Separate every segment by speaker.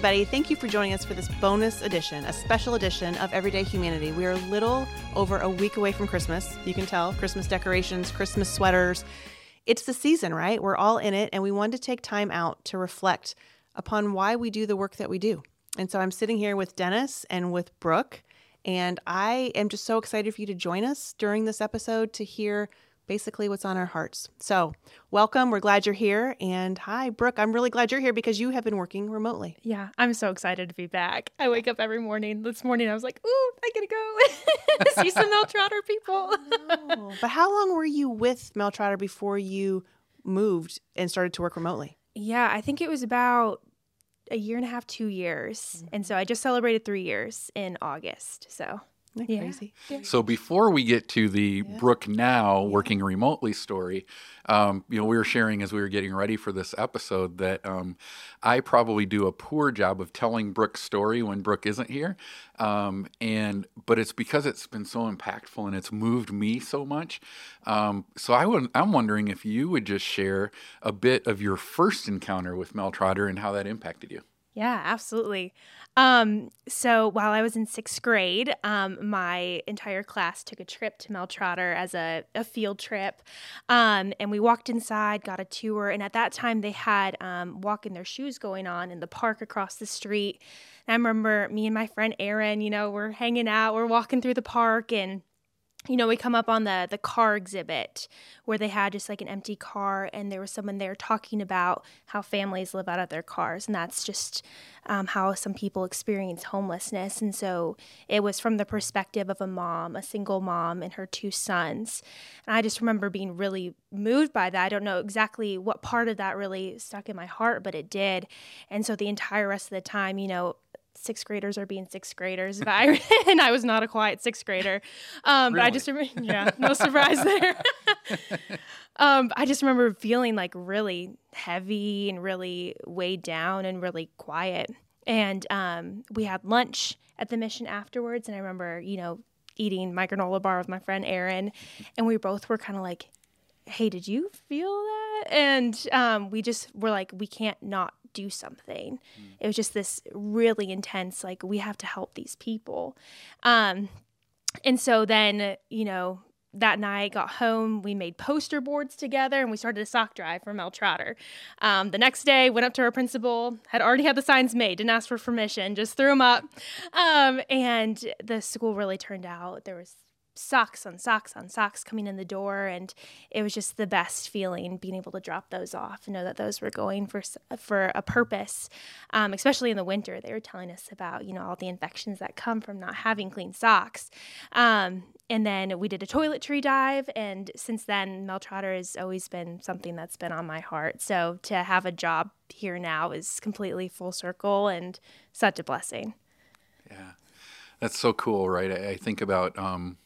Speaker 1: Everybody. Thank you for joining us for this bonus edition, a special edition of Everyday Humanity. We are a little over a week away from Christmas. You can tell Christmas decorations, Christmas sweaters. It's the season, right? We're all in it, and we wanted to take time out to reflect upon why we do the work that we do. And so I'm sitting here with Dennis and with Brooke, and I am just so excited for you to join us during this episode to hear basically what's on our hearts. So, welcome. We're glad you're here. And hi, Brooke. I'm really glad you're here because you have been working remotely.
Speaker 2: Yeah, I'm so excited to be back. I wake up every morning. This morning, I was like, ooh, I gotta go see some Mel Trotter people.
Speaker 1: oh, but how long were you with Mel Trotter before you moved and started to work remotely?
Speaker 2: Yeah, I think it was about a year and a half, two years. Mm-hmm. And so I just celebrated three years in August. So
Speaker 1: yeah. crazy?
Speaker 3: So before we get to the yeah. Brooke now working remotely story, um, you know, we were sharing as we were getting ready for this episode that um, I probably do a poor job of telling Brooke's story when Brooke isn't here, um, and but it's because it's been so impactful and it's moved me so much. Um, so I would, I'm wondering if you would just share a bit of your first encounter with Mel Trotter and how that impacted you.
Speaker 2: Yeah, absolutely. Um, so while I was in sixth grade, um, my entire class took a trip to Mel Trotter as a, a field trip. Um, and we walked inside, got a tour. And at that time, they had um, walk in their shoes going on in the park across the street. And I remember me and my friend Aaron, you know, we're hanging out, we're walking through the park and you know, we come up on the the car exhibit where they had just like an empty car, and there was someone there talking about how families live out of their cars, and that's just um, how some people experience homelessness. And so it was from the perspective of a mom, a single mom, and her two sons. And I just remember being really moved by that. I don't know exactly what part of that really stuck in my heart, but it did. And so the entire rest of the time, you know, sixth graders are being sixth graders. I, and I was not a quiet sixth grader. Um, really? But I just remember, yeah, no surprise there. um, I just remember feeling like really heavy and really weighed down and really quiet. And um, we had lunch at the mission afterwards. And I remember, you know, eating my granola bar with my friend Erin. And we both were kind of like, hey, did you feel that? And um, we just were like, we can't not do something. Mm. It was just this really intense, like, we have to help these people. Um, and so then, you know, that night got home we made poster boards together and we started a sock drive for mel trotter um, the next day went up to our principal had already had the signs made didn't ask for permission just threw them up um, and the school really turned out there was socks on socks on socks coming in the door and it was just the best feeling being able to drop those off and know that those were going for for a purpose um, especially in the winter. They were telling us about you know all the infections that come from not having clean socks um, and then we did a toiletry dive and since then mel trotter has always been something that's been on my heart. So to have a job here now is completely full circle and such a blessing.
Speaker 3: Yeah. That's so cool right? I, I think about um,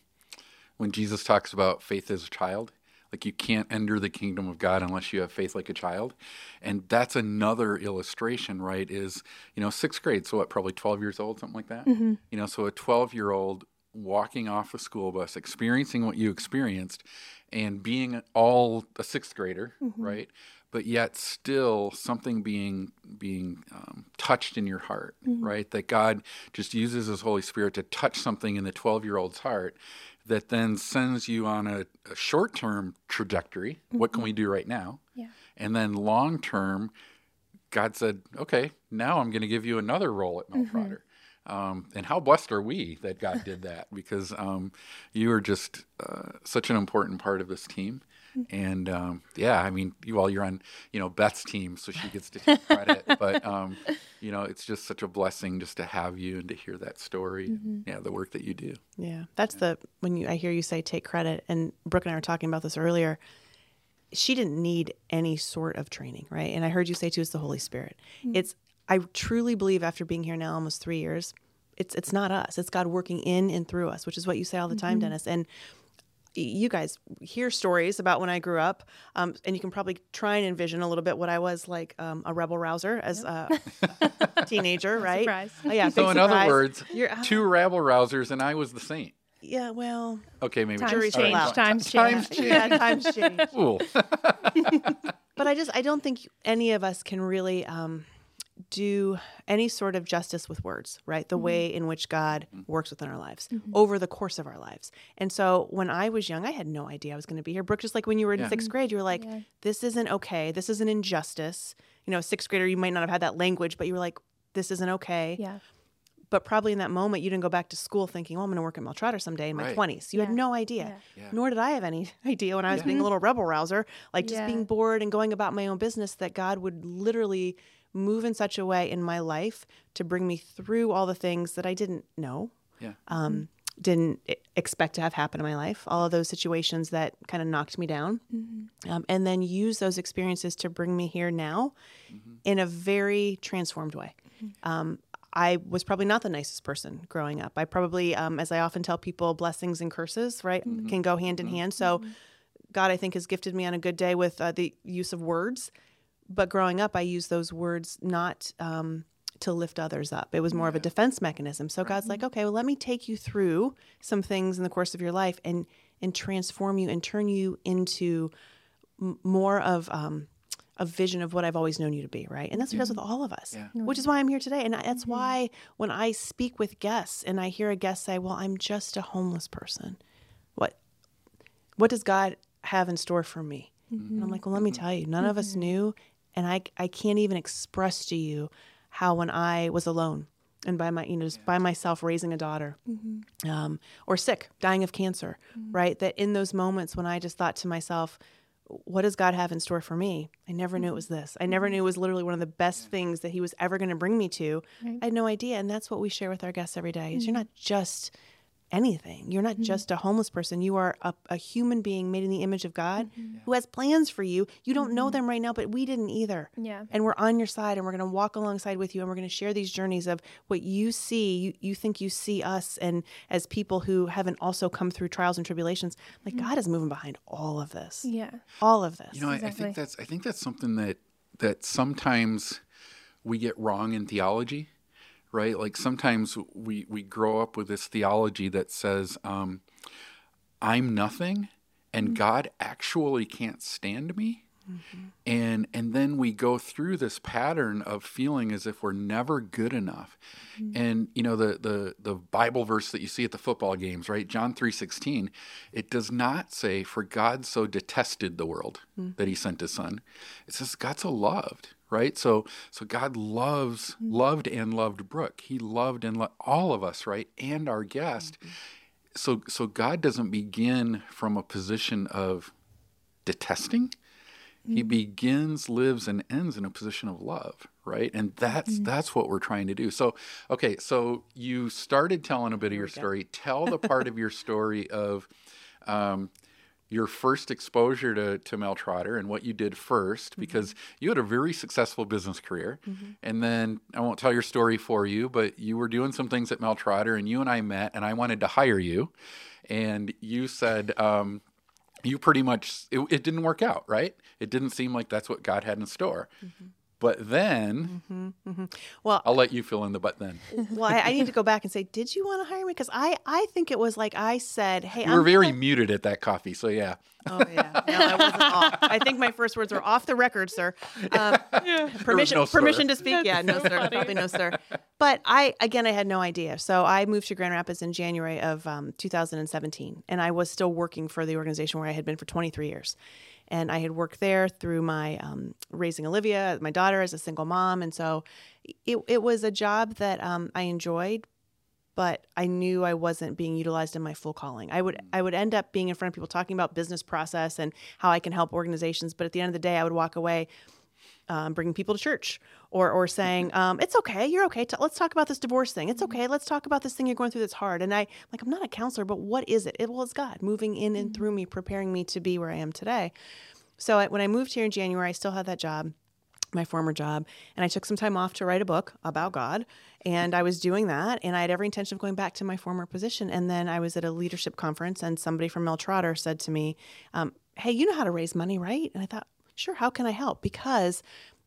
Speaker 3: when Jesus talks about faith as a child. Like you can't enter the kingdom of God unless you have faith like a child. And that's another illustration, right? Is, you know, sixth grade, so what, probably 12 years old, something like that? Mm-hmm. You know, so a 12 year old walking off a school bus, experiencing what you experienced, and being all a sixth grader, mm-hmm. right? But yet still something being being um, touched in your heart, mm-hmm. right? That God just uses His Holy Spirit to touch something in the 12 year old's heart, that then sends you on a, a short term trajectory. Mm-hmm. What can we do right now?
Speaker 2: Yeah.
Speaker 3: And then long term, God said, okay, now I'm going to give you another role at Trotter. Mm-hmm. Um, and how blessed are we that God did that? Because um, you are just uh, such an important part of this team. And um, yeah, I mean, you all you're on, you know, Beth's team, so she gets to take credit. but um, you know, it's just such a blessing just to have you and to hear that story. Mm-hmm. Yeah, the work that you do.
Speaker 1: Yeah, that's yeah. the when you I hear you say take credit, and Brooke and I were talking about this earlier. She didn't need any sort of training, right? And I heard you say too, it's the Holy Spirit. Mm-hmm. It's I truly believe after being here now almost three years, it's it's not us. It's God working in and through us, which is what you say all the time, mm-hmm. Dennis. And you guys hear stories about when I grew up, um, and you can probably try and envision a little bit what I was like um, a rebel rouser as yep. a teenager, right?
Speaker 2: Surprise.
Speaker 1: Oh, yeah.
Speaker 3: So in other words, uh, two rabble rousers, and I was the saint.
Speaker 1: Yeah, well.
Speaker 3: Okay, maybe
Speaker 2: times change. Right. Times change.
Speaker 1: Times change. Yeah, times change. Cool. but I just I don't think any of us can really um, do any sort of justice with words, right? The way in which God
Speaker 3: Mm-hmm.
Speaker 1: works within our lives over the course of our lives. And so when I was young, I had no idea I was going to be here. Brooke, just like when you were in
Speaker 3: Yeah.
Speaker 1: sixth grade, you were like,
Speaker 2: Yeah.
Speaker 1: this isn't okay. This is an injustice. You know, sixth grader, you might not have had that language, but you were like, this isn't okay.
Speaker 2: Yeah.
Speaker 1: But probably in that moment, you didn't go back to school thinking, oh, I'm going to work at Mel Trotter someday in my
Speaker 3: Right.
Speaker 1: 20s. You had no idea.
Speaker 2: Yeah.
Speaker 3: Yeah.
Speaker 1: Nor did I have any idea when I was
Speaker 3: Yeah.
Speaker 1: being a little rebel rouser, like just
Speaker 2: Yeah.
Speaker 1: being bored and going about my own business, that God would literally move in such a way in my life to bring me through all the things that I didn't know,
Speaker 3: Yeah.
Speaker 1: um, didn't expect to have happen in my life, all of those situations that kind of knocked me down, um, and then use those experiences to bring me here now in a very transformed way. Um, I was probably not the nicest person growing up. I probably, um, as I often tell people, blessings and curses, right, can go hand in hand. So, God, I think, has gifted me on a good day with uh, the use of words. But growing up, I used those words not um, to lift others up. It was more of a defense mechanism. So God's like, mm-hmm. okay, well, let me take you through some things in the course of your life and and transform you and turn you into m- more of um, a vision of what I've always known you to be, right? And that's what he does with mm-hmm. all of us,
Speaker 3: Yeah.
Speaker 1: which is why I'm here today. And that's mm-hmm. why when I speak with guests and I hear a guest say, "Well, I'm just a homeless person," what what does God have in store for me? And I'm like, well, let me tell you, none of us knew, and I I can't even express to you how when I was alone and by my you know just by myself raising a daughter mm-hmm. um, or sick dying of cancer mm-hmm. right? That in those moments when i just thought to myself what does god have in store for me? I never knew it was mm-hmm. this. I never knew it was literally one of the best things that he was ever going to bring me to. I had no idea and that's what we share with our guests every day is you're not just anything. You're not mm-hmm. just a homeless person. You are a, a human being made in the image of god mm-hmm. who has plans for you. You don't know mm-hmm. them right now but we didn't either.
Speaker 2: Yeah.
Speaker 1: and we're on your side and we're going to walk alongside with you and we're going to share these journeys of what you see you, you think you see us and as people who haven't also come through trials and tribulations. Like god is moving behind all of this.
Speaker 2: Yeah.
Speaker 1: all of this.
Speaker 3: You know, I, I think that's I think that's something that that sometimes we get wrong in theology, right? Like sometimes we we grow up with this theology that says, um, "I'm nothing, and mm-hmm. God actually can't stand me." Mm-hmm. and and then we go through this pattern of feeling as if we're never good enough. Mm-hmm. And you know the the the bible verse that you see at the football games right? John 3:16 it does not say for god so detested the world that he sent his son. It says god so loved right? So so god loves loved and loved brooke. He loved and lo- all of us right? And our guest. So so god doesn't begin from a position of detesting. He begins lives and ends in a position of love right? And that's that's what we're trying to do. So okay so you started telling a bit of your story. Tell the part of your story of um, your first exposure to, to Mel Trotter and what you did 1st mm-hmm. because you had a very successful business career. Mm-hmm. And then I won't tell your story for you, but you were doing some things at Mel Trotter and you and I met and I wanted to hire you. And you said, um, you pretty much, it, it didn't work out, right? It didn't seem like that's what God had in store. Mm-hmm. But then,
Speaker 1: well
Speaker 3: I'll let you fill in the but then.
Speaker 1: well I, I need to go back and say did you want to hire me because i i think it was like i said hey
Speaker 3: You
Speaker 1: i'm
Speaker 3: were very
Speaker 1: gonna-
Speaker 3: muted at that coffee, so yeah.
Speaker 1: Oh yeah, no, I wasn't off. I think my first words were off the record, sir. Um, permission,
Speaker 3: no sir.
Speaker 1: permission to speak. yeah, no sir, probably no sir. But I, again, I had no idea. So I moved to Grand Rapids in January of um, 2017, and I was still working for the organization where I had been for 23 years. And I had worked there through my um, raising Olivia, my daughter, as a single mom, and so it, it was a job that um, I enjoyed, but I knew I wasn't being utilized in my full calling. I would I would end up being in front of people talking about business process and how I can help organizations, but at the end of the day, I would walk away um, bringing people to church or or saying um, it's okay, you're okay. T- let's talk about this divorce thing. It's okay. Let's talk about this thing you're going through that's hard. And I like I'm not a counselor, but what is it? It well, it's God moving in and through me, preparing me to be where I am today. So I, when I moved here in January, I still had that job my former job and I took some time off to write a book about God and I was doing that and I had every intention of going back to my former position and then I was at a leadership conference and somebody from Mel Trotter said to me um, hey you know how to raise money right and I thought sure how can I help because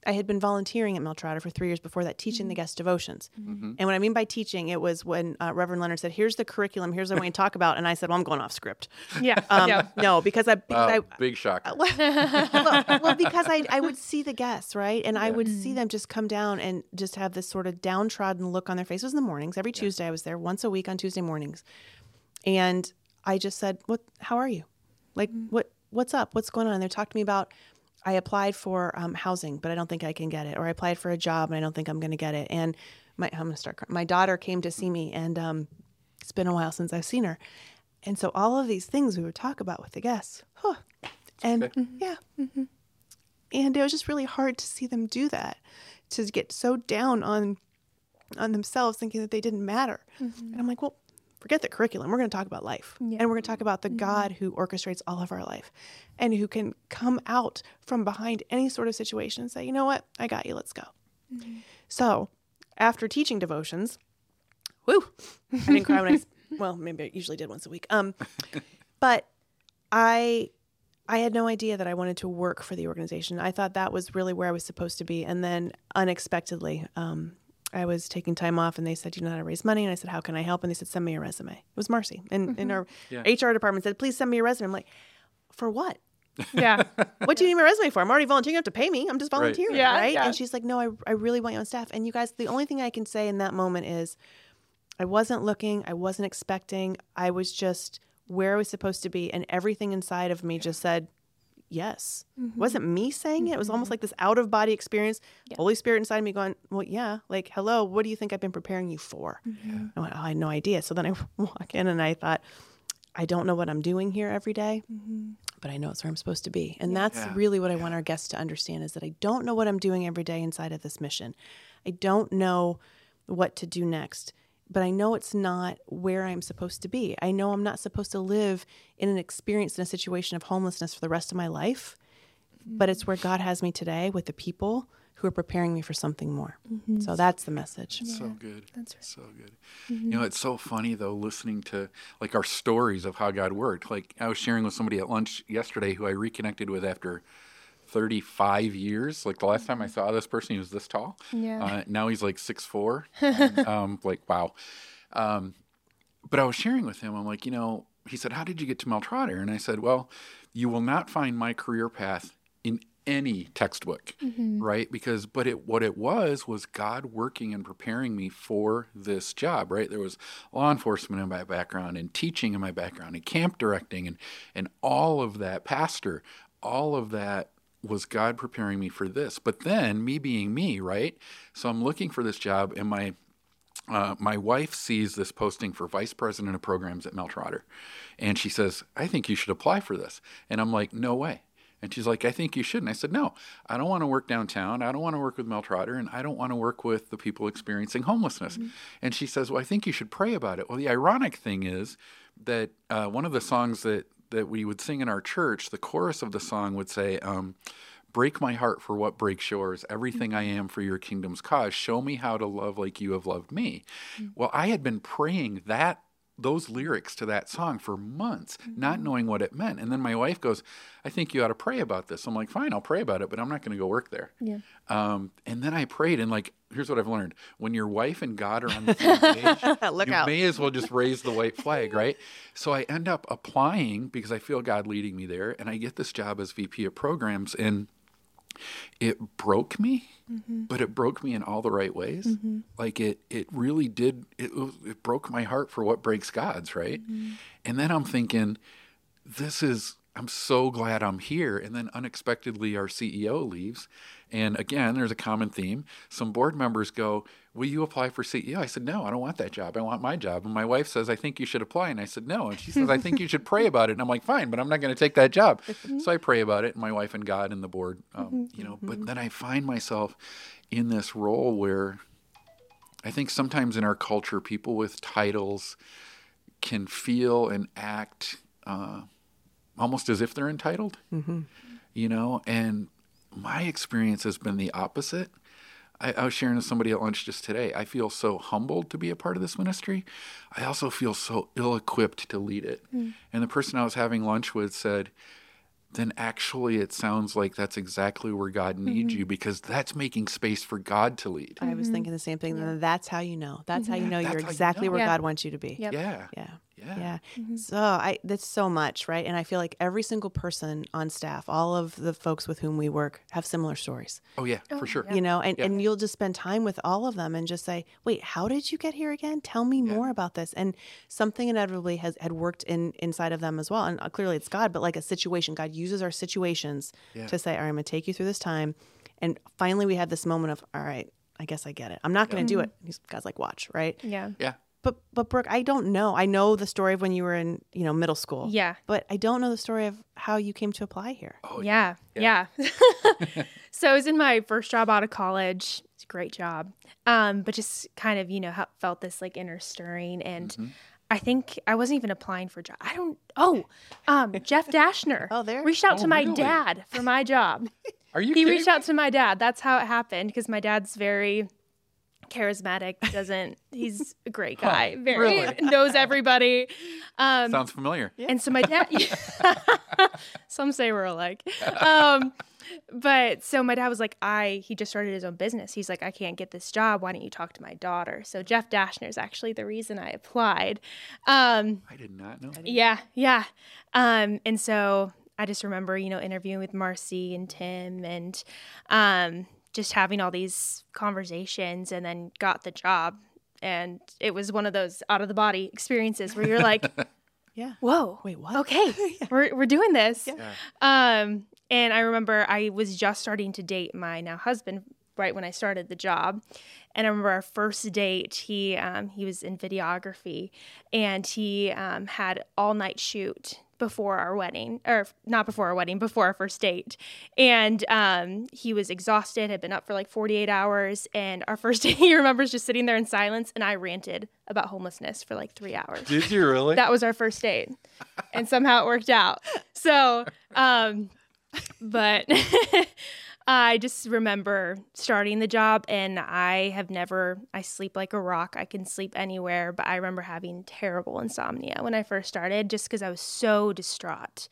Speaker 1: I had been volunteering at Mel Trotter for three years before that, teaching the
Speaker 2: Mm-hmm.
Speaker 1: guest devotions. And what I mean by teaching, it was when uh, Reverend Leonard said, "Here's the curriculum. Here's what we talk about," and I said, "Well, I'm going off script."
Speaker 2: Yeah.
Speaker 1: Um,
Speaker 2: yeah.
Speaker 1: No, because I because
Speaker 3: Wow,
Speaker 1: I
Speaker 3: big shocker.
Speaker 1: well, well, because I, I would see the guests, right? And I would see them just come down and just have this sort of downtrodden look on their faces in the mornings. Every Tuesday, I was there once a week on Tuesday mornings. And I just said, What, how are you? Like, what, what's up? What's going on? And they talked to me about, I applied for um, housing, but I don't think I can get it. Or I applied for a job and I don't think I'm going to get it. And my, I'm going to start crying. My daughter came to see me and um, it's been a while since I've seen her. And so all of these things we would talk about with the guests. Huh. And yeah. And it was just really hard to see them do that, to get so down on on themselves, thinking that they didn't matter. And I'm like, well, forget the curriculum. We're going to talk about life, and we're going to talk about the God who orchestrates all of our life, and who can come out from behind any sort of situation and say, you know what, I got you. Let's go. So, after teaching devotions, woo, I didn't cry when I, well, maybe I usually did once a week. Um, but I I had no idea that I wanted to work for the organization. I thought that was really where I was supposed to be. And then unexpectedly, um, I was taking time off and they said, You know how to raise money? And I said, How can I help? And they said, Send me a resume. It was Marcy. And, and mm-hmm. our
Speaker 3: Yeah.
Speaker 1: HR department said, Please send me a resume. I'm like, For what?
Speaker 2: Yeah.
Speaker 1: What do you need my resume for? I'm already volunteering. You don't have to pay me. I'm just
Speaker 3: Right.
Speaker 1: volunteering.
Speaker 2: Yeah,
Speaker 1: right.
Speaker 2: yeah.
Speaker 1: And she's like, No, I, I really want you on staff. And you guys, the only thing I can say in that moment is I wasn't looking, I wasn't expecting. I was just where I was supposed to be. And everything inside of me just said, yes. It wasn't me saying it. It was almost mm-hmm. like this out of body experience. Holy Spirit inside me going, well, yeah, like, hello, what do you think I've been preparing you for? Mm-hmm. I went, oh, I had no idea. So then I walk in and I thought, I don't know what I'm doing here every day, but I know it's where I'm supposed to be. And that's
Speaker 3: Yeah.
Speaker 1: really what I want our guests to understand is that I don't know what I'm doing every day inside of this mission. I don't know what to do next, but I know it's not where I'm supposed to be. I know I'm not supposed to live in an experience in a situation of homelessness for the rest of my life, but it's where God has me today with the people who are preparing me for something more. Mm-hmm. So that's the message.
Speaker 3: So good.
Speaker 2: that's right.
Speaker 3: So good. You know, mm-hmm. it's so funny though, listening to like our stories of how God worked. Like I was sharing with somebody at lunch yesterday who I reconnected with after 35 years. Like the last time I saw this person, he was this tall.
Speaker 2: Yeah.
Speaker 3: Uh, now he's like six four. um, like wow. Um, but I was sharing with him. I'm like, you know, he said, "How did you get to Mel Trotter?" And I said, "Well, you will not find my career path in any textbook, right? Because, but it what it was was God working and preparing me for this job, right? There was law enforcement in my background, and teaching in my background, and camp directing, and and all of that, pastor, all of that." Was God preparing me for this? But then, me being me, right? So I'm looking for this job, and my uh, my wife sees this posting for vice president of programs at Mel Trotter, and she says, "I think you should apply for this." And I'm like, "No way." And she's like, "I think you should." And I said, "No, I don't want to work downtown. I don't want to work with Mel Trotter, and I don't want to work with the people experiencing homelessness." And she says, "Well, I think you should pray about it." Well, the ironic thing is that uh, one of the songs that that we would sing in our church, the chorus of the song would say. Um, Break my heart for what breaks yours, everything I am for your kingdom's cause. Show me how to love like you have loved me. Well, I had been praying that those lyrics to that song for months, not knowing what it meant. And then my wife goes, I think you ought to pray about this. I'm like, fine, I'll pray about it, but I'm not going to go work there.
Speaker 2: Yeah.
Speaker 3: Um, and then I prayed, and like, here's what I've learned: when your wife and God are on the same page,
Speaker 1: Look
Speaker 3: you
Speaker 1: out.
Speaker 3: may as well just raise the white flag, right? So I end up applying because I feel God leading me there, and I get this job as VP of programs, and it broke me, mm-hmm. but it broke me in all the right ways. Mm-hmm. Like it, it really did. It, it broke my heart for what breaks God's, right? Mm-hmm. And then I'm thinking, this is. I'm so glad I'm here. And then unexpectedly, our CEO leaves. And again, there's a common theme. Some board members go, Will you apply for CEO? I said, No, I don't want that job. I want my job. And my wife says, I think you should apply. And I said, No. And she says, I think you should pray about it. And I'm like, Fine, but I'm not going to take that job. so I pray about it, and my wife and God and the board, um, you know. But then I find myself in this role where I think sometimes in our culture, people with titles can feel and act uh, almost as if they're entitled, you know. And my experience has been the opposite. I, I was sharing with somebody at lunch just today. I feel so humbled to be a part of this ministry. I also feel so ill equipped to lead it. And the person I was having lunch with said, then actually it sounds like that's exactly where God needs
Speaker 2: Mm-hmm.
Speaker 3: you because that's making space for God to lead.
Speaker 1: I was thinking the same thing. and That's how you know. That's how you know
Speaker 3: That's
Speaker 1: you're
Speaker 3: how you
Speaker 1: exactly
Speaker 3: know.
Speaker 1: where
Speaker 2: Yeah.
Speaker 1: God wants you to be.
Speaker 2: Yep.
Speaker 3: Yeah.
Speaker 1: Yeah.
Speaker 3: Yeah.
Speaker 1: Yeah. So I that's so much, right? And I feel like every single person on staff, all of the folks with whom we work have similar stories.
Speaker 3: Oh yeah, for sure.
Speaker 1: You know, and,
Speaker 3: Yeah.
Speaker 1: and you'll just spend time with all of them and just say, Wait, how did you get here again? Tell me more about this. And something inevitably has had worked in inside of them as well. And uh, clearly it's God, but like a situation. God uses our situations
Speaker 3: Yeah.
Speaker 1: to say, All right, I'm gonna take you through this time. And finally we have this moment of, All right, I guess I get it. I'm not gonna do it. He's God's like, watch, right?
Speaker 2: Yeah.
Speaker 3: Yeah.
Speaker 1: But but Brooke, I don't know. I know the story of when you were in, you know, middle school.
Speaker 2: Yeah.
Speaker 1: But I don't know the story of how you came to apply here.
Speaker 3: Oh
Speaker 2: yeah, yeah. so I was in my first job out of college. It's a great job, um, but just kind of you know felt this like inner stirring, and
Speaker 3: Mm-hmm.
Speaker 2: I think I wasn't even applying for a job. I don't. Oh, um, Jeff Dashner.
Speaker 1: Oh, there-
Speaker 2: reached out
Speaker 3: Oh,
Speaker 2: to my
Speaker 3: really?
Speaker 2: dad for my job.
Speaker 3: Are you
Speaker 2: he
Speaker 3: kidding
Speaker 2: reached out to my dad. That's how it happened because my dad's very charismatic. Doesn't he's a great guy. very
Speaker 3: really?
Speaker 2: knows everybody. Um,
Speaker 3: Sounds familiar.
Speaker 2: and so my dad, some say we're alike. Um, but so my dad was like, I, he just started his own business. He's like, I can't get this job. Why don't you talk to my daughter? So Jeff Dashner is actually the reason I applied. Um,
Speaker 3: I did not know.
Speaker 2: yeah, yeah. Um, and so I just remember, you know, interviewing with Marcy and Tim and um, just having all these conversations and then got the job. And it was one of those out of the body experiences where you're like,
Speaker 1: Yeah.
Speaker 2: whoa,
Speaker 1: Wait, what?
Speaker 2: okay, we're, we're doing this.
Speaker 3: Yeah.
Speaker 2: Um, and I remember I was just starting to date my now husband right when I started the job. And I remember our first date, he um, he was in videography and he um, had all night shoot before our wedding or not before our wedding before our first date and um, he was exhausted had been up for like 48 hours and our first date he remembers just sitting there in silence and i ranted about homelessness for like three hours
Speaker 3: Did you really?
Speaker 2: that was our first date and somehow it worked out so um but i just remember starting the job and i have never i sleep like a rock. I can sleep anywhere but i remember having terrible insomnia when i first started just because i was so distraught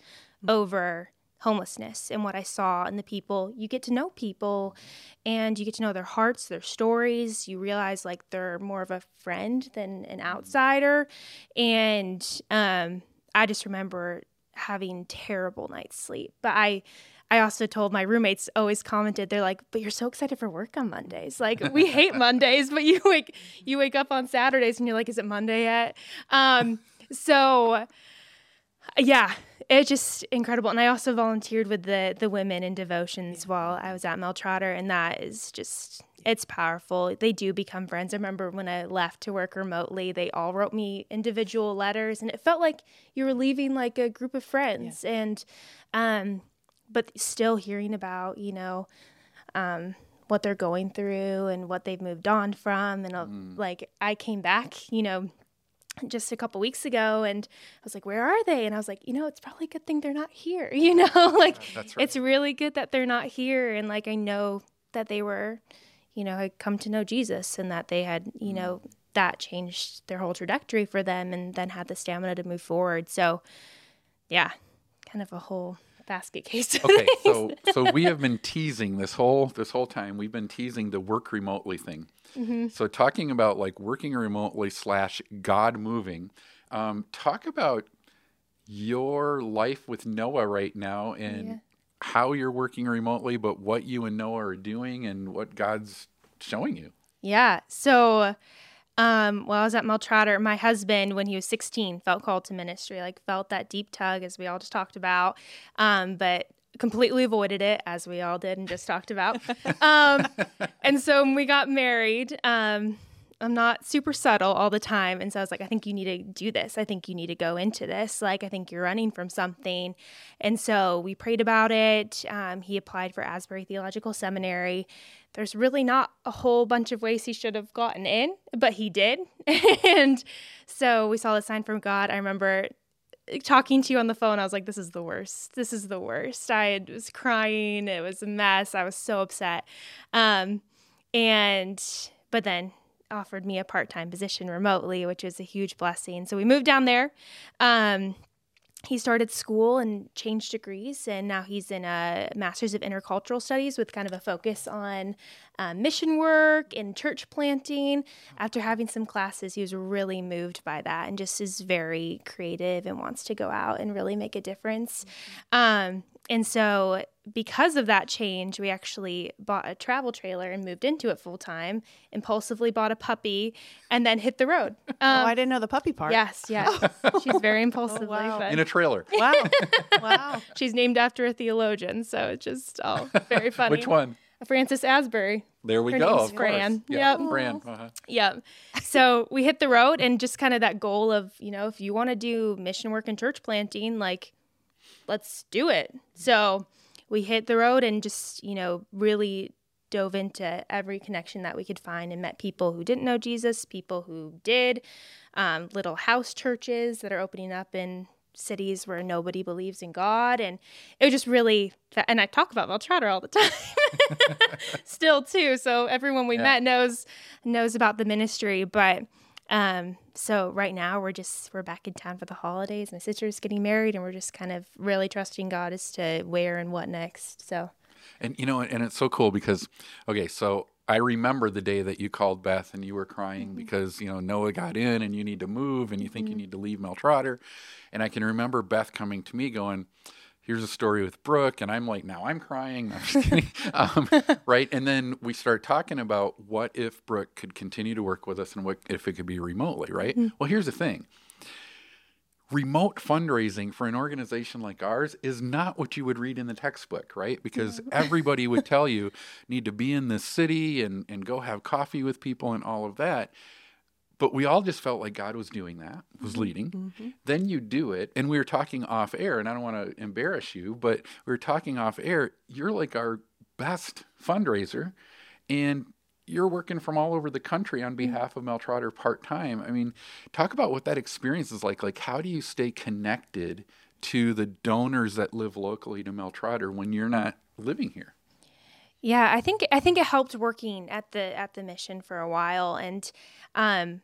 Speaker 2: over homelessness and what i saw and the people. You get to know people and you get to know their hearts their stories. You realize like they're more of a friend than an outsider. And um, i just remember having terrible night's sleep. But i i also told my roommates always commented they're like but you're so excited for work on mondays. Like we hate mondays but you wake you wake up on saturdays and you're like is it monday yet? Um, so yeah it's just incredible. And i also volunteered with the the women in devotions while i was at mel trotter and that is just it's powerful. They do become friends. I remember when i left to work remotely they all wrote me individual letters and it felt like you were leaving like a group of friends. And um but still hearing about you know um what they're going through and what they've moved on from and uh, like i came back you know just a couple weeks ago and I was like, where are they? And I was like, you know, it's probably a good thing they're not here. You know, like
Speaker 3: right.
Speaker 2: it's really good that they're not here. And like, I know that they were, you know, had come to know Jesus and that they had, you know, that changed their whole trajectory for them and then had the stamina to move forward. So yeah, kind of a whole basket case.
Speaker 3: okay, so so we have been teasing this whole this whole time. We've been teasing the work remotely thing.
Speaker 2: Mm-hmm.
Speaker 3: So talking about like working remotely slash God moving. Um, talk about your life with Noah right now and
Speaker 2: Yeah.
Speaker 3: how you're working remotely, but what you and Noah are doing and what God's showing you.
Speaker 2: Yeah. So, um, while I was at Mel Trotter, my husband, when he was 16, felt called to ministry, like felt that deep tug, as we all just talked about, um, but completely avoided it, as we all did and just talked about. um, and so when we got married, um, I'm not super subtle all the time. And so I was like, I think you need to do this. I think you need to go into this. Like, I think you're running from something. And so we prayed about it. Um, he applied for Asbury Theological Seminary. There's really not a whole bunch of ways he should have gotten in, but he did. and so we saw the sign from God. I remember talking to you on the phone. I was like, this is the worst. This is the worst. I was crying. It was a mess. I was so upset. Um, and, but then offered me a part time position remotely, which was a huge blessing. So we moved down there. Um, he started school and changed degrees, and now he's in a master's of intercultural studies with kind of a focus on uh, mission work and church planting. After having some classes, he was really moved by that and just is very creative and wants to go out and really make a difference. Um, and so because of that change, we actually bought a travel trailer and moved into it full time. Impulsively bought a puppy and then hit the road. Um,
Speaker 1: oh, I didn't know the puppy part.
Speaker 2: Yes, yes. She's very impulsively.
Speaker 1: wow.
Speaker 3: In a trailer.
Speaker 1: Wow. wow.
Speaker 2: she's named after a theologian, so it's just all very funny.
Speaker 3: Which one?
Speaker 2: Francis Asbury.
Speaker 3: There we
Speaker 2: Her
Speaker 3: go.
Speaker 2: name's
Speaker 3: Of course.
Speaker 2: Fran.
Speaker 3: Yeah,
Speaker 2: Yep.
Speaker 3: Fran. Uh-huh.
Speaker 2: Yep. So we hit the road and just kind of that goal of, you know, if you want to do mission work and church planting, like, let's do it. So we hit the road and just, you know, really dove into every connection that we could find and met people who didn't know Jesus, people who did, um, little house churches that are opening up in cities where nobody believes in God. And it was just really, and I talk about Mel Trotter all the time still too. So everyone we
Speaker 3: Yeah.
Speaker 2: met knows, knows about the ministry. But, um, so right now we're just, we're back in town for the holidays. My sister's getting married and we're just kind of really trusting God as to where and what next. So,
Speaker 3: And you know, and it's so cool because, okay, so I remember the day that you called Beth and you were crying
Speaker 2: Mm-hmm.
Speaker 3: because you know Noah got in and you need to move and you think you need to leave Mel Trotter, and I can remember Beth coming to me going, "Here's a story with Brooke," and I'm like, "Now I'm crying." No, I'm just kidding. um, right? And then we start talking about what if Brooke could continue to work with us and what if it could be remotely, right? Well, here's the thing remote fundraising for an organization like ours is not what you would read in the textbook, right? Because everybody would tell you need to be in this city and, and go have coffee with people and all of that. But we all just felt like God was doing that, was mm-hmm. leading. Mm-hmm. Then you do it. And we were talking off air, and I don't want to embarrass you, but we were talking off air. You're like our best fundraiser. And you're working from all over the country on mm. behalf of Mel Trotter part time. I mean, talk about what that experience is like. Like, how do you stay connected to the donors that live locally to Mel Trotter when you're not living here?
Speaker 2: Yeah, I think I think it helped working at the at the mission for a while, and um,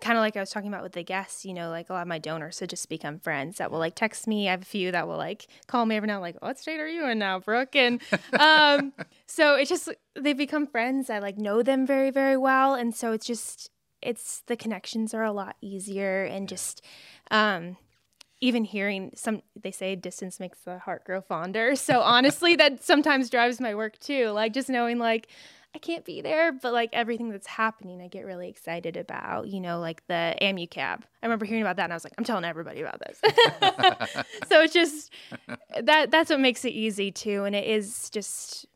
Speaker 2: kind of like I was talking about with the guests, you know, like a lot of my donors have just become friends that will like text me. I have a few that will like call me every now, like, "What state are you in now, Brooke?" And um, so it's just they've become friends. I like know them very very well, and so it's just it's the connections are a lot easier, and just um, even hearing some they say distance makes the heart grow fonder. So honestly that sometimes drives my work too. Like just knowing like i can't be there but like everything that's happening i get really excited about you know like the amu cab. I remember hearing about that and i was like i'm telling everybody about this. So it's just that that's what makes it easy too. And it is just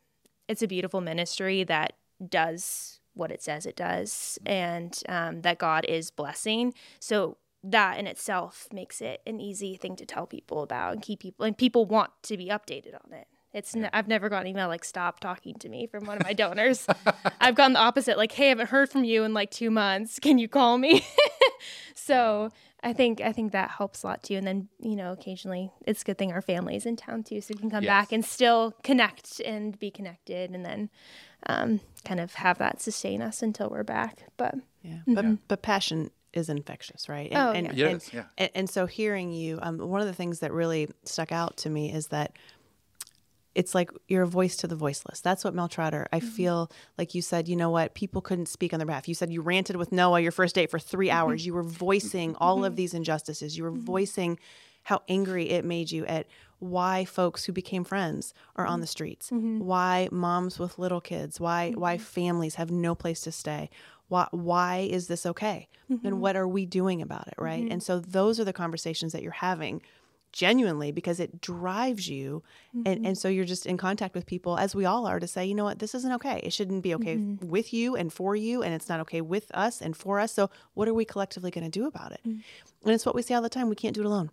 Speaker 2: it's a beautiful ministry that does what it says it does. And um, that god is blessing. So that in itself makes it an easy thing to tell people about and keep people and people want to be updated on it. It's n- I've never gotten an email like stop talking to me from one of my donors. I've gotten the opposite like hey I haven't heard from you in like 2 months. Can you call me? so I think I think that helps a lot too. And then you know occasionally it's a good thing our family's in town too, so we can come
Speaker 3: Yes.
Speaker 2: back and still connect and be connected, and then um, kind of have that sustain us until we're back. But
Speaker 1: Yeah, but but passion is infectious, right?
Speaker 2: Oh,
Speaker 1: and,
Speaker 3: yeah.
Speaker 1: and,
Speaker 3: Yes, yeah.
Speaker 1: and, and so hearing you, um, one of the things that really stuck out to me is that it's like you're a voice to the voiceless. That's what Mel Trotter. I mm-hmm. feel like you said, you know what? People couldn't speak on their behalf. You said you ranted with Noah your first date for three mm-hmm. hours. You were voicing mm-hmm. all of these injustices. You were voicing how angry it made you at why folks who became friends are on the streets, why moms with little kids, why why families have no place to stay. Why, why is this okay? And mm-hmm. what are we doing about it? Right. Mm-hmm. And so those are the conversations that you're having genuinely because it drives you. And, mm-hmm. and so you're just in contact with people, as we all are, to say, you know what, this isn't okay. It shouldn't be okay with you and for you. And it's not okay with us and for us. So what are we collectively going to do about it? Mm. And it's what we say all the time we can't do it alone.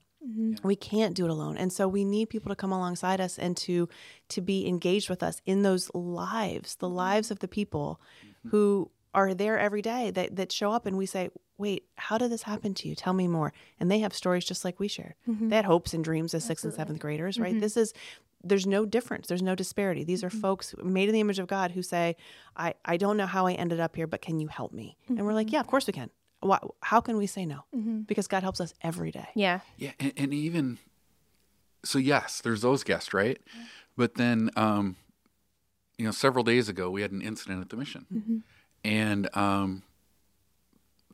Speaker 1: We can't do it alone. And so we need people to come alongside us and to to be engaged with us in those lives, the lives of the people who are there every day that that show up and we say, "Wait, how did this happen to you? Tell me more." And they have stories just like we share. Mm-hmm. They had hopes and dreams as 6th and 7th graders, right? Mm-hmm. This is there's no difference. There's no disparity. These are mm-hmm. folks made in the image of God who say, I, I don't know how I ended up here, but can you help me? And we're like, yeah, of course we can. Why, how can we say no? Because God helps us every day.
Speaker 2: yeah,
Speaker 3: Yeah, and, and even so yes, there's those guests, right? But then, um, you know, several days ago we had an incident at the mission, and um,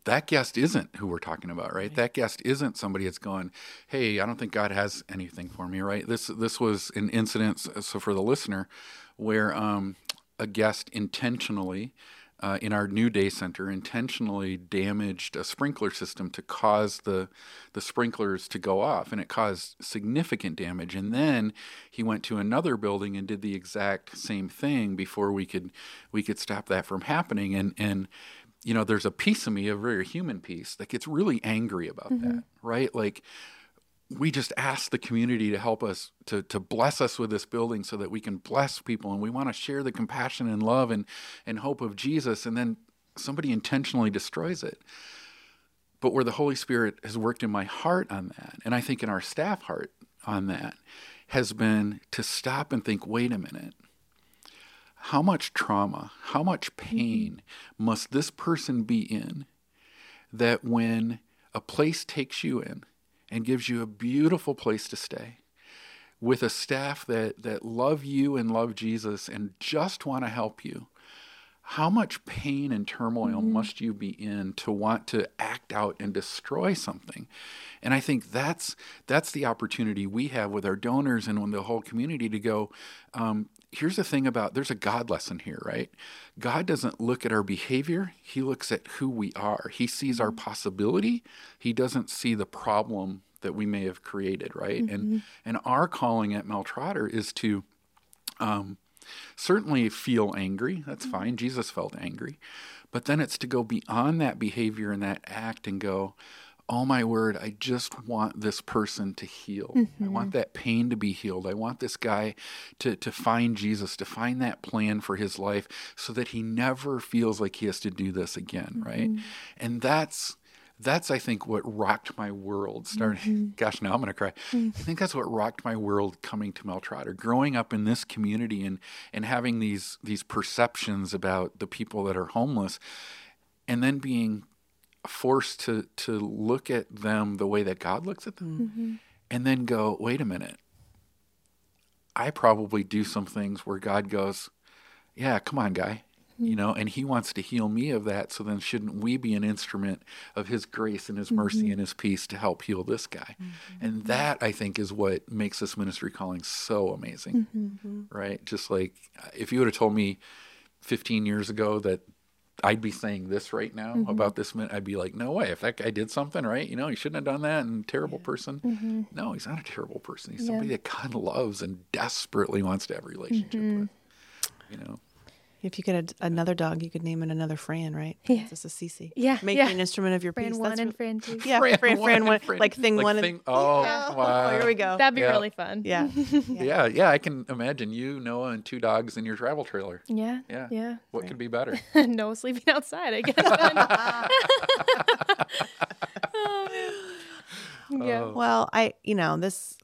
Speaker 3: that guest isn't who we're talking about, right? That guest isn't somebody that's going, "Hey, I don't think God has anything for me," right? This this was an incident. So for the listener, where um, a guest intentionally. Uh, in our new day center, intentionally damaged a sprinkler system to cause the the sprinklers to go off, and it caused significant damage. And then he went to another building and did the exact same thing before we could we could stop that from happening. And and you know, there's a piece of me, a very human piece, that gets really angry about that, right? Like, we just ask the community to help us to, to bless us with this building so that we can bless people. And we want to share the compassion and love and, and hope of jesus. And then somebody intentionally destroys it. But where the holy spirit has worked in my heart on that and i think in our staff heart on that has been to stop and think wait a minute. How much trauma how much pain must this person be in that when a place takes you in and gives you a beautiful place to stay with a staff that, that love you and love Jesus and just want to help you, how much pain and turmoil must you be in to want to act out and destroy something? And I think that's that's the opportunity we have with our donors and with the whole community to go. Um, here's the thing about there's a God lesson here, right? God doesn't look at our behavior; He looks at who we are. He sees our mm-hmm. possibility. He doesn't see the problem that we may have created, right? And mm-hmm. and our calling at Mel Trotter is to um, certainly feel angry. That's mm-hmm. fine. Jesus felt angry. But then it's to go beyond that behavior and that act and go, oh my word, I just want this person to heal. I want mm-hmm. that pain to be healed. I want this guy to, to find Jesus, to find that plan for his life so that he never feels like he has to do this again, right? Mm-hmm. And that's that's I think what rocked my world. Starting, mm-hmm. gosh, now I'm gonna cry. Mm. I think that's what rocked my world coming to Mel Trotter, growing up in this community and and having these these perceptions about the people that are homeless, and then being forced to to look at them the way that God looks at them, mm-hmm. and then go, wait a minute. I probably do some things where God goes, yeah, come on, guy mm-hmm. you know and he wants to heal me of that so then shouldn't we be an instrument of his grace and his mm-hmm. mercy and his peace to help heal this guy? And that i think is what makes this ministry calling so amazing right? Just like if you would have told me 15 years ago that I'd be saying this right now mm-hmm. about this minute. I'd be like, no way. If that guy did something, right? You know, he shouldn't have done that. And terrible person. Mm-hmm. No, he's not a terrible person. He's somebody that God loves and desperately wants to have a relationship mm-hmm. with. You know.
Speaker 1: If you get a, another dog, you could name it another Fran, right?
Speaker 2: Yeah.
Speaker 1: It's just a Cece.
Speaker 2: Yeah,
Speaker 1: Make
Speaker 2: yeah.
Speaker 1: an instrument of your
Speaker 2: Fran
Speaker 1: peace.
Speaker 2: one
Speaker 1: That's
Speaker 2: and
Speaker 1: what-
Speaker 2: Fran two.
Speaker 1: Yeah, Fran, Fran,
Speaker 3: and
Speaker 1: one,
Speaker 3: Fran-
Speaker 1: like thing
Speaker 3: like
Speaker 1: one. and-
Speaker 3: thing- oh,
Speaker 1: Oh,
Speaker 3: wow.
Speaker 1: here we go.
Speaker 2: That'd be
Speaker 3: Yeah.
Speaker 2: really fun.
Speaker 1: yeah.
Speaker 3: Yeah, yeah, I can imagine you, Noah, and two dogs in your travel trailer.
Speaker 2: Yeah.
Speaker 3: Yeah.
Speaker 2: Yeah.
Speaker 3: What could be better?
Speaker 2: no sleeping outside, I guess.
Speaker 3: oh, yeah.
Speaker 1: Well, I, you know, this,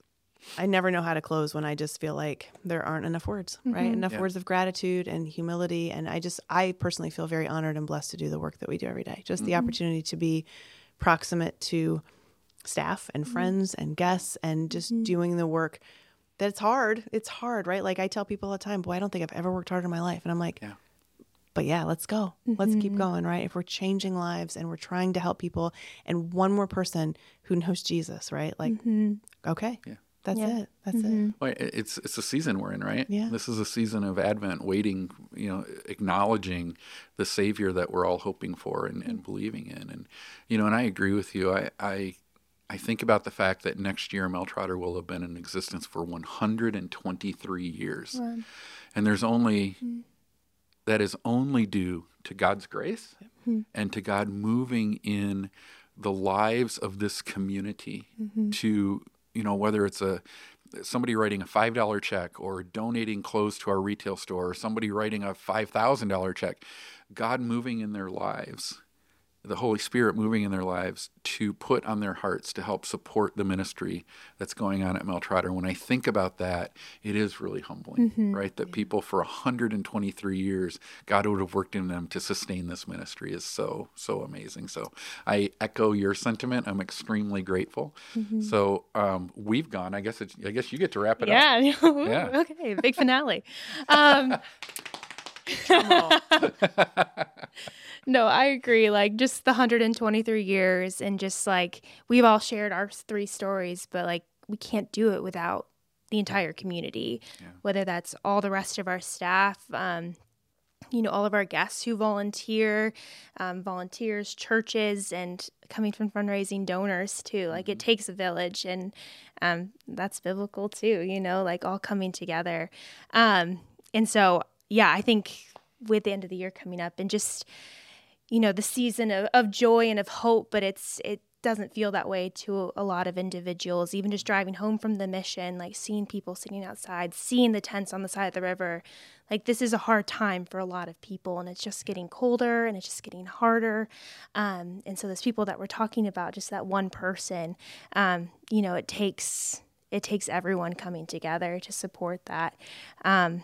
Speaker 1: I never know how to close when I just feel like there aren't enough words, right? Mm-hmm. Enough
Speaker 3: Yeah.
Speaker 1: words of gratitude and humility. And I just, I personally feel very honored and blessed to do the work that we do every day. Just the mm-hmm. opportunity to be proximate to staff and mm-hmm. friends and guests and just doing the work that's hard. It's hard, right? Like I tell people all the time, boy, I don't think I've ever worked harder in my life. And I'm like,
Speaker 3: Yeah.
Speaker 1: but yeah, let's go. Let's keep going, right? If we're changing lives and we're trying to help people and one more person who knows Jesus, right? Like, okay,
Speaker 3: Yeah.
Speaker 1: That's
Speaker 2: Yeah.
Speaker 1: it. That's it.
Speaker 3: Mm-hmm. Well, it's it's a season we're in, right?
Speaker 1: Yeah.
Speaker 3: This is a season of Advent, waiting, you know, acknowledging the Savior that we're all hoping for and, and believing in, and you know, and I agree with you. I I I think about the fact that next year Mel Trotter will have been in existence for 123 years, and there's only mm-hmm. that is only due to God's grace hmm. and to God moving in the lives of this community mm-hmm. to you know whether it's a somebody writing a five dollar check or donating clothes to our retail store or somebody writing a five thousand dollar check, God moving in their lives the Holy Spirit moving in their lives to put on their hearts to help support the ministry that's going on at Mel Trotter. When I think about that, it is really humbling,
Speaker 2: Mm-hmm.
Speaker 3: right? That people for 123 years, God would have worked in them to sustain this ministry is so, so amazing. So I echo your sentiment. I'm extremely grateful.
Speaker 2: Mm-hmm.
Speaker 3: So um, we've gone. I guess it's, I guess you get to wrap it up.
Speaker 2: Yeah. Ooh,
Speaker 3: Yeah.
Speaker 2: Okay. Big finale. Um, no, I agree. Like just the 123 years and just like we've all shared our three stories, but like we can't do it without the entire community, whether that's all the rest of our staff, um, you know, all of our guests who volunteer, um, volunteers, churches, and coming from fundraising donors too. Like it takes a village, and um, that's biblical too, you know, like all coming together. Um, and so, yeah, I think with the end of the year coming up and just, you know, the season of, of joy and of hope, but it's, it, doesn't feel that way to a lot of individuals even just driving home from the mission like seeing people sitting outside seeing the tents on the side of the river. Like this is a hard time for a lot of people and it's just getting colder and it's just getting harder. Um, and so those people that we're talking about just that one person um, you know it takes it takes everyone coming together to support that. Um,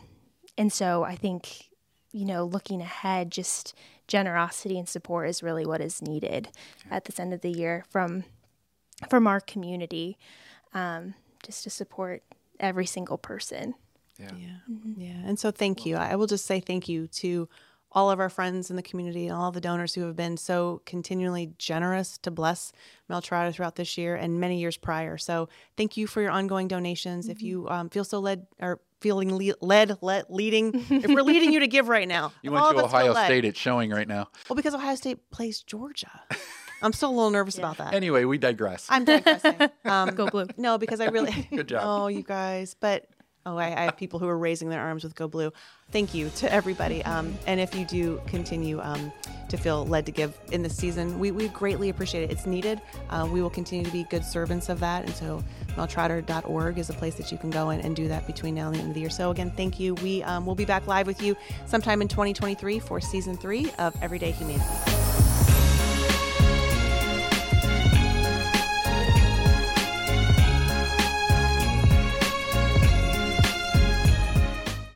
Speaker 2: and so i think you know looking ahead just generosity and support is really what is needed at this end of the year from from our community um, just to support every single person
Speaker 3: Yeah.
Speaker 1: Yeah. Yeah. And so thank you. I will just say thank you to all of our friends in the community and all the donors who have been so continually generous to bless Mel throughout this year and many years prior. So thank you for your ongoing donations. If you um, feel so led or feeling le- led, led, leading, if we're leading you to give right now,
Speaker 3: You
Speaker 1: if
Speaker 3: went to
Speaker 1: of us feel
Speaker 3: Ohio State. It's showing right now.
Speaker 1: Well, because Ohio State plays Georgia. I'm still a little nervous about that.
Speaker 3: Anyway, we digress.
Speaker 1: I'm digressing. Um,
Speaker 2: go blue
Speaker 1: no, because I really
Speaker 3: Good job.
Speaker 1: Oh, you guys, but oh, I, I have people who are raising their arms with Go Blue. Thank you to everybody. Um, and if you do continue um, to feel led to give in this season, we, we greatly appreciate it. It's needed. Uh, we will continue to be good servants of that. And so, meltrotter.org is a place that you can go and, do that between now and the end of the year. So again, thank you. We um, will be back live with you sometime in 2023 for season three of Everyday Humanity.